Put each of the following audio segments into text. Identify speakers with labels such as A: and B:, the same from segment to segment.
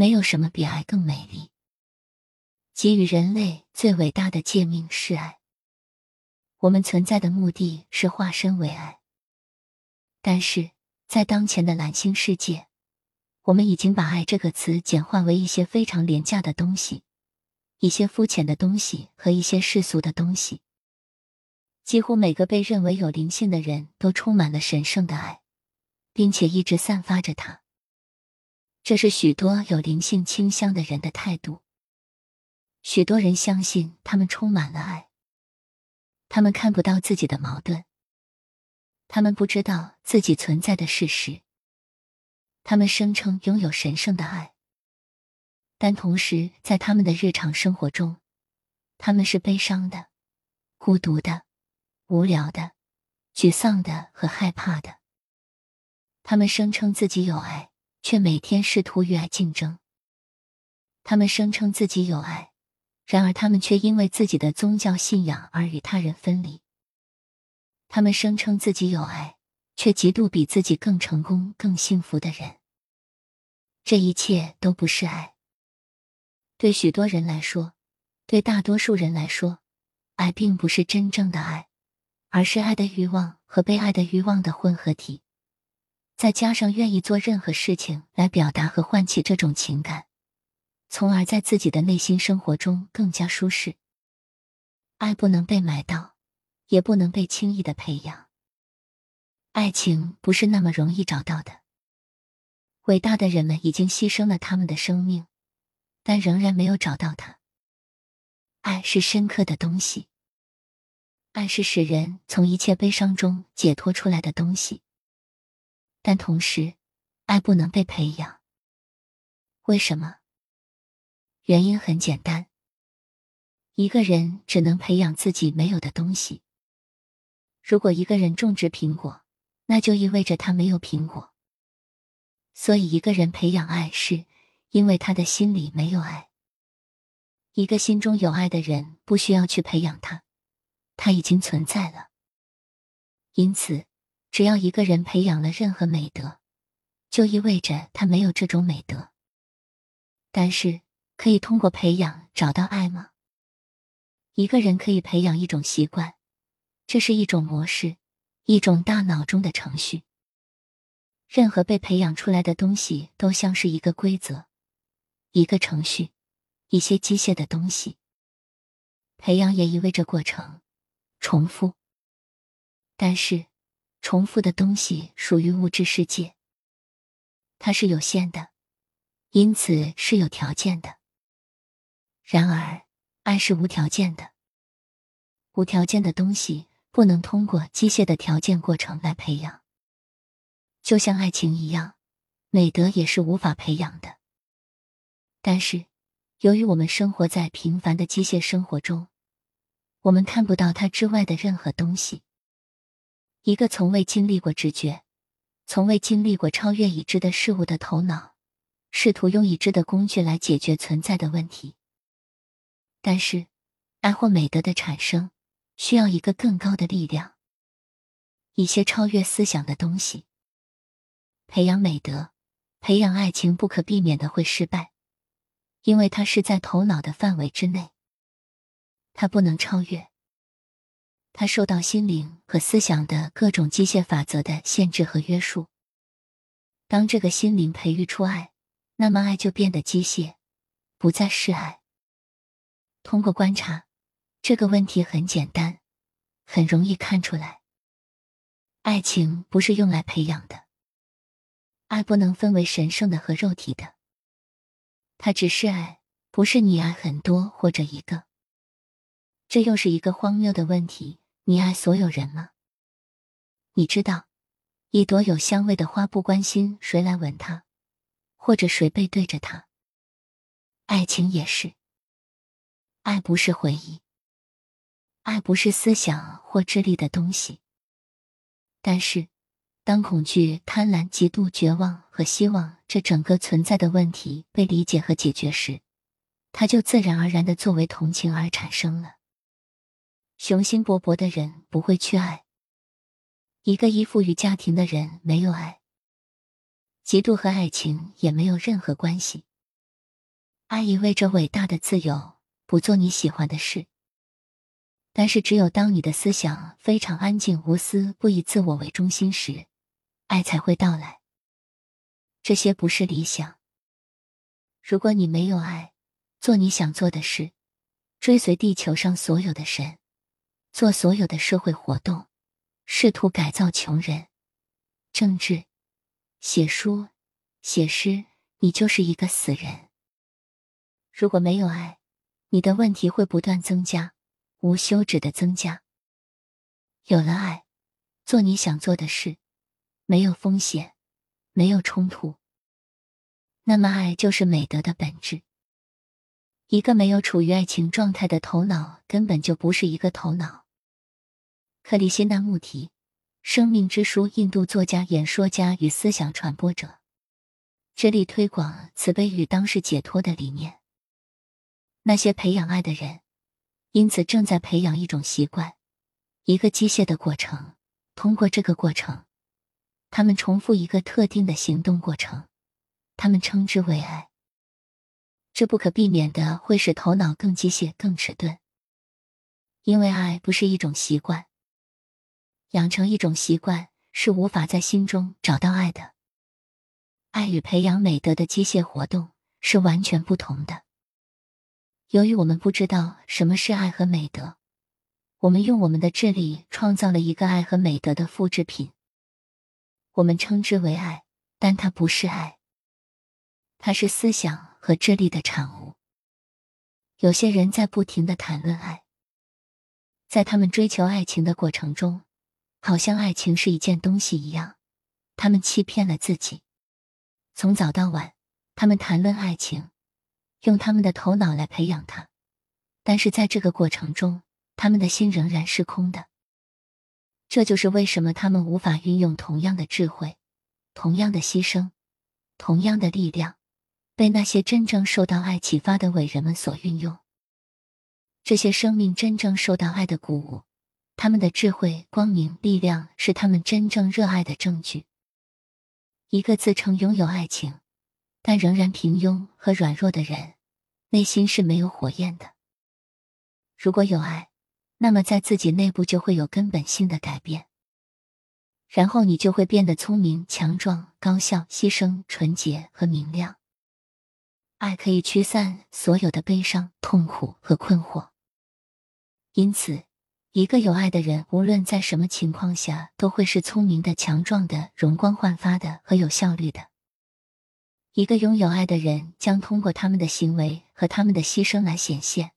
A: 没有什么比爱更美丽。给予人类最伟大的诫命是爱。我们存在的目的是化身为爱，但是在当前的蓝星世界，我们已经把“爱”这个词简化为一些非常廉价的东西，一些肤浅的东西和一些世俗的东西。几乎每个被认为有灵性的人都充满了神圣的爱，并且一直散发着它。这是许多有灵性倾向的人的态度。许多人相信他们充满了爱，他们看不到自己的矛盾，他们不知道自己存在的事实，他们声称拥有神圣的爱，但同时在他们的日常生活中，他们是悲伤的、孤独的。无聊的、沮丧的和害怕的，他们声称自己有爱，却每天试图与爱竞争。他们声称自己有爱，然而他们却因为自己的宗教信仰而与他人分离。他们声称自己有爱，却嫉妒比自己更成功、更幸福的人。这一切都不是爱。对许多人来说，对大多数人来说，爱并不是真正的爱。而是爱的欲望和被爱的欲望的混合体，再加上愿意做任何事情来表达和唤起这种情感，从而在自己的内心生活中更加舒适。爱不能被买到，也不能被轻易的培养。爱情不是那么容易找到的。伟大的人们已经牺牲了他们的生命，但仍然没有找到它。爱是深刻的东西。爱是使人从一切悲伤中解脱出来的东西，但同时，爱不能被培养。为什么？原因很简单：一个人只能培养自己没有的东西。如果一个人种植苹果，那就意味着他没有苹果。所以，一个人培养爱，是因为他的心里没有爱。一个心中有爱的人，不需要去培养他。他已经存在了，因此，只要一个人培养了任何美德，就意味着他没有这种美德。但是，可以通过培养找到爱吗？一个人可以培养一种习惯，这是一种模式，一种大脑中的程序。任何被培养出来的东西都像是一个规则，一个程序，一些机械的东西。培养也意味着过程。重复，但是重复的东西属于物质世界，它是有限的，因此是有条件的。然而，爱是无条件的，无条件的东西不能通过机械的条件过程来培养，就像爱情一样，美德也是无法培养的。但是，由于我们生活在平凡的机械生活中。我们看不到它之外的任何东西。一个从未经历过直觉、从未经历过超越已知的事物的头脑，试图用已知的工具来解决存在的问题。但是，爱或美德的产生需要一个更高的力量，一些超越思想的东西。培养美德、培养爱情，不可避免的会失败，因为它是在头脑的范围之内。它不能超越，它受到心灵和思想的各种机械法则的限制和约束。当这个心灵培育出爱，那么爱就变得机械，不再是爱。通过观察，这个问题很简单，很容易看出来。爱情不是用来培养的，爱不能分为神圣的和肉体的。它只是爱，不是你爱很多或者一个。这又是一个荒谬的问题。你爱所有人吗？你知道，一朵有香味的花不关心谁来闻它，或者谁背对着它。爱情也是。爱不是回忆，爱不是思想或智力的东西。但是，当恐惧、贪婪、极度、绝望和希望这整个存在的问题被理解和解决时，它就自然而然的作为同情而产生了。雄心勃勃的人不会去爱一个依附于家庭的人，没有爱。嫉妒和爱情也没有任何关系。爱意味着伟大的自由，不做你喜欢的事。但是，只有当你的思想非常安静、无私、不以自我为中心时，爱才会到来。这些不是理想。如果你没有爱，做你想做的事，追随地球上所有的神，做所有的社会活动，试图改造穷人，政治，写书，写诗，你就是一个死人。如果没有爱，你的问题会不断增加，无休止的增加。有了爱，做你想做的事，没有风险，没有冲突。那么，爱就是美德的本质。一个没有处于爱情状态的头脑，根本就不是一个头脑。克里希那穆提，《生命之书》印度作家、演说家与思想传播者，致力推广慈悲与当世解脱的理念。那些培养爱的人，因此正在培养一种习惯，一个机械的过程。通过这个过程，他们重复一个特定的行动过程，他们称之为爱。这不可避免的会使头脑更机械、更迟钝，因为爱不是一种习惯。养成一种习惯是无法在心中找到爱的。爱与培养美德的机械活动是完全不同的。由于我们不知道什么是爱和美德，我们用我们的智力创造了一个爱和美德的复制品。我们称之为爱，但它不是爱，它是思想。和智力的产物。有些人在不停的谈论爱，在他们追求爱情的过程中，好像爱情是一件东西一样，他们欺骗了自己。从早到晚，他们谈论爱情，用他们的头脑来培养它，但是在这个过程中，他们的心仍然是空的。这就是为什么他们无法运用同样的智慧、同样的牺牲、同样的力量。被那些真正受到爱启发的伟人们所运用，这些生命真正受到爱的鼓舞，他们的智慧、光明、力量是他们真正热爱的证据。一个自称拥有爱情，但仍然平庸和软弱的人，内心是没有火焰的。如果有爱，那么在自己内部就会有根本性的改变，然后你就会变得聪明、强壮、高效、牺牲、纯洁和明亮。爱可以驱散所有的悲伤、痛苦和困惑。因此，一个有爱的人，无论在什么情况下，都会是聪明的、强壮的、容光焕发的和有效率的。一个拥有爱的人将通过他们的行为和他们的牺牲来显现，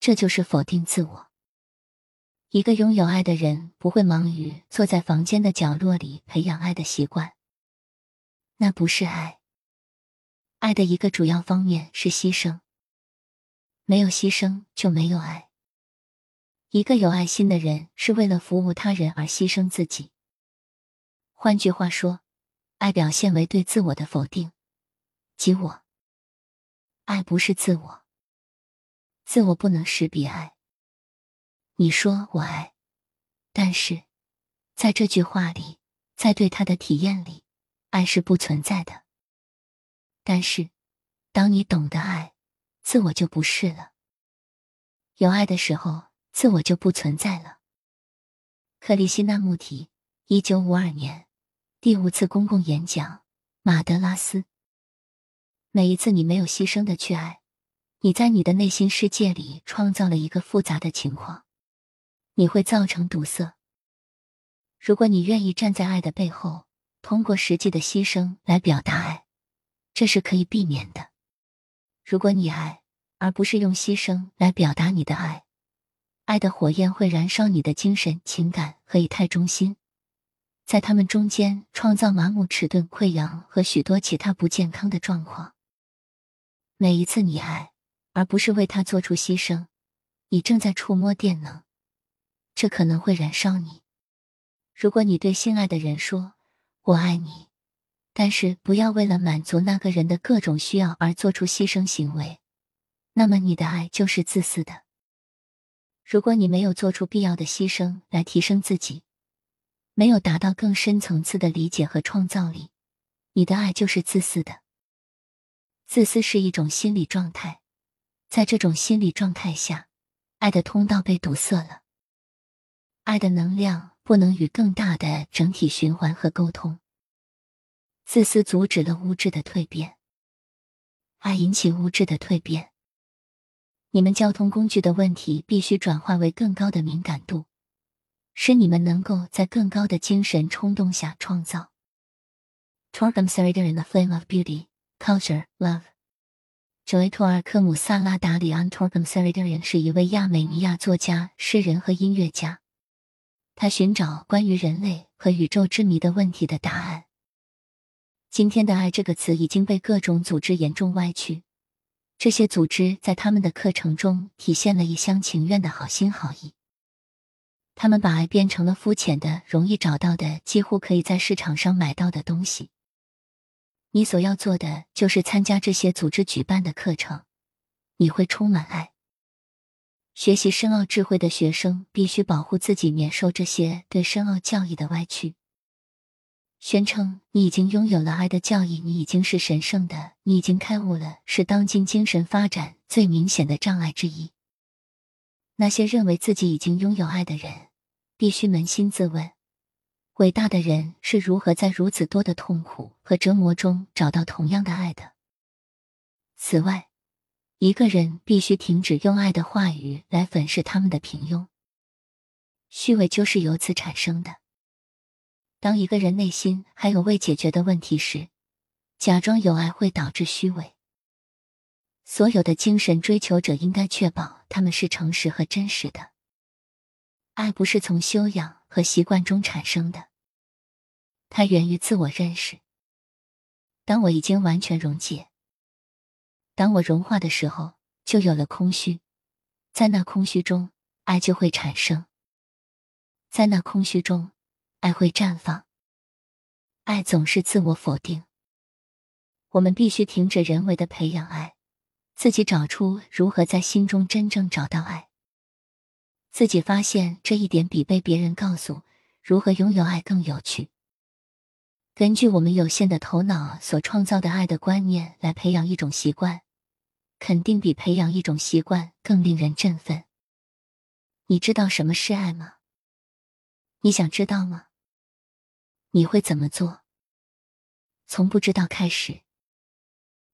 A: 这就是否定自我。一个拥有爱的人不会忙于坐在房间的角落里培养爱的习惯，那不是爱。爱的一个主要方面是牺牲，没有牺牲就没有爱。一个有爱心的人是为了服务他人而牺牲自己。换句话说，爱表现为对自我的否定，即我。爱不是自我，自我不能识别爱。你说我爱，但是在这句话里，在对他的体验里，爱是不存在的。但是，当你懂得爱，自我就不是了。有爱的时候，自我就不存在了。克里希那穆提，一九五二年，第五次公共演讲，马德拉斯。每一次你没有牺牲的去爱，你在你的内心世界里创造了一个复杂的情况，你会造成堵塞。如果你愿意站在爱的背后，通过实际的牺牲来表达爱。这是可以避免的。如果你爱，而不是用牺牲来表达你的爱，爱的火焰会燃烧你的精神、情感和以太中心，在他们中间创造麻木、迟钝、溃疡和许多其他不健康的状况。每一次你爱，而不是为他做出牺牲，你正在触摸电能，这可能会燃烧你。如果你对心爱的人说“我爱你”。但是不要为了满足那个人的各种需要而做出牺牲行为，那么你的爱就是自私的。如果你没有做出必要的牺牲来提升自己，没有达到更深层次的理解和创造力，你的爱就是自私的。自私是一种心理状态，在这种心理状态下，爱的通道被堵塞了，爱的能量不能与更大的整体循环和沟通。自私阻止了物质的蜕变，爱引起物质的蜕变。你们交通工具的问题必须转化为更高的敏感度，使你们能够在更高的精神冲动下创造。Torquem s e r i d e r in the Flame of Beauty, Culture, Love。这位托尔科姆·萨拉达里安 （Torquem s e r i d e r 是一位亚美尼亚作家、诗人和音乐家。他寻找关于人类和宇宙之谜的问题的答案。今天的“爱”这个词已经被各种组织严重歪曲。这些组织在他们的课程中体现了一厢情愿的好心好意，他们把爱变成了肤浅的、容易找到的、几乎可以在市场上买到的东西。你所要做的就是参加这些组织举办的课程，你会充满爱。学习深奥智慧的学生必须保护自己免受这些对深奥教义的歪曲。宣称你已经拥有了爱的教义，你已经是神圣的，你已经开悟了，是当今精神发展最明显的障碍之一。那些认为自己已经拥有爱的人，必须扪心自问：伟大的人是如何在如此多的痛苦和折磨中找到同样的爱的？此外，一个人必须停止用爱的话语来粉饰他们的平庸。虚伪就是由此产生的。当一个人内心还有未解决的问题时，假装有爱会导致虚伪。所有的精神追求者应该确保他们是诚实和真实的。爱不是从修养和习惯中产生的，它源于自我认识。当我已经完全溶解，当我融化的时候，就有了空虚，在那空虚中，爱就会产生。在那空虚中。爱会绽放。爱总是自我否定。我们必须停止人为的培养爱，自己找出如何在心中真正找到爱。自己发现这一点比被别人告诉如何拥有爱更有趣。根据我们有限的头脑所创造的爱的观念来培养一种习惯，肯定比培养一种习惯更令人振奋。你知道什么是爱吗？你想知道吗？你会怎么做？从不知道开始。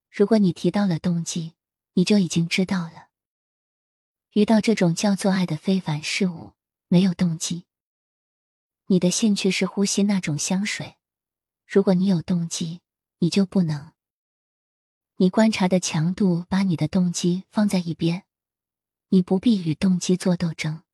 A: 如果你提到了动机，你就已经知道了。遇到这种叫做爱的非凡事物，没有动机。你的兴趣是呼吸那种香水。如果你有动机，你就不能。你观察的强度把你的动机放在一边，你不必与动机做斗争。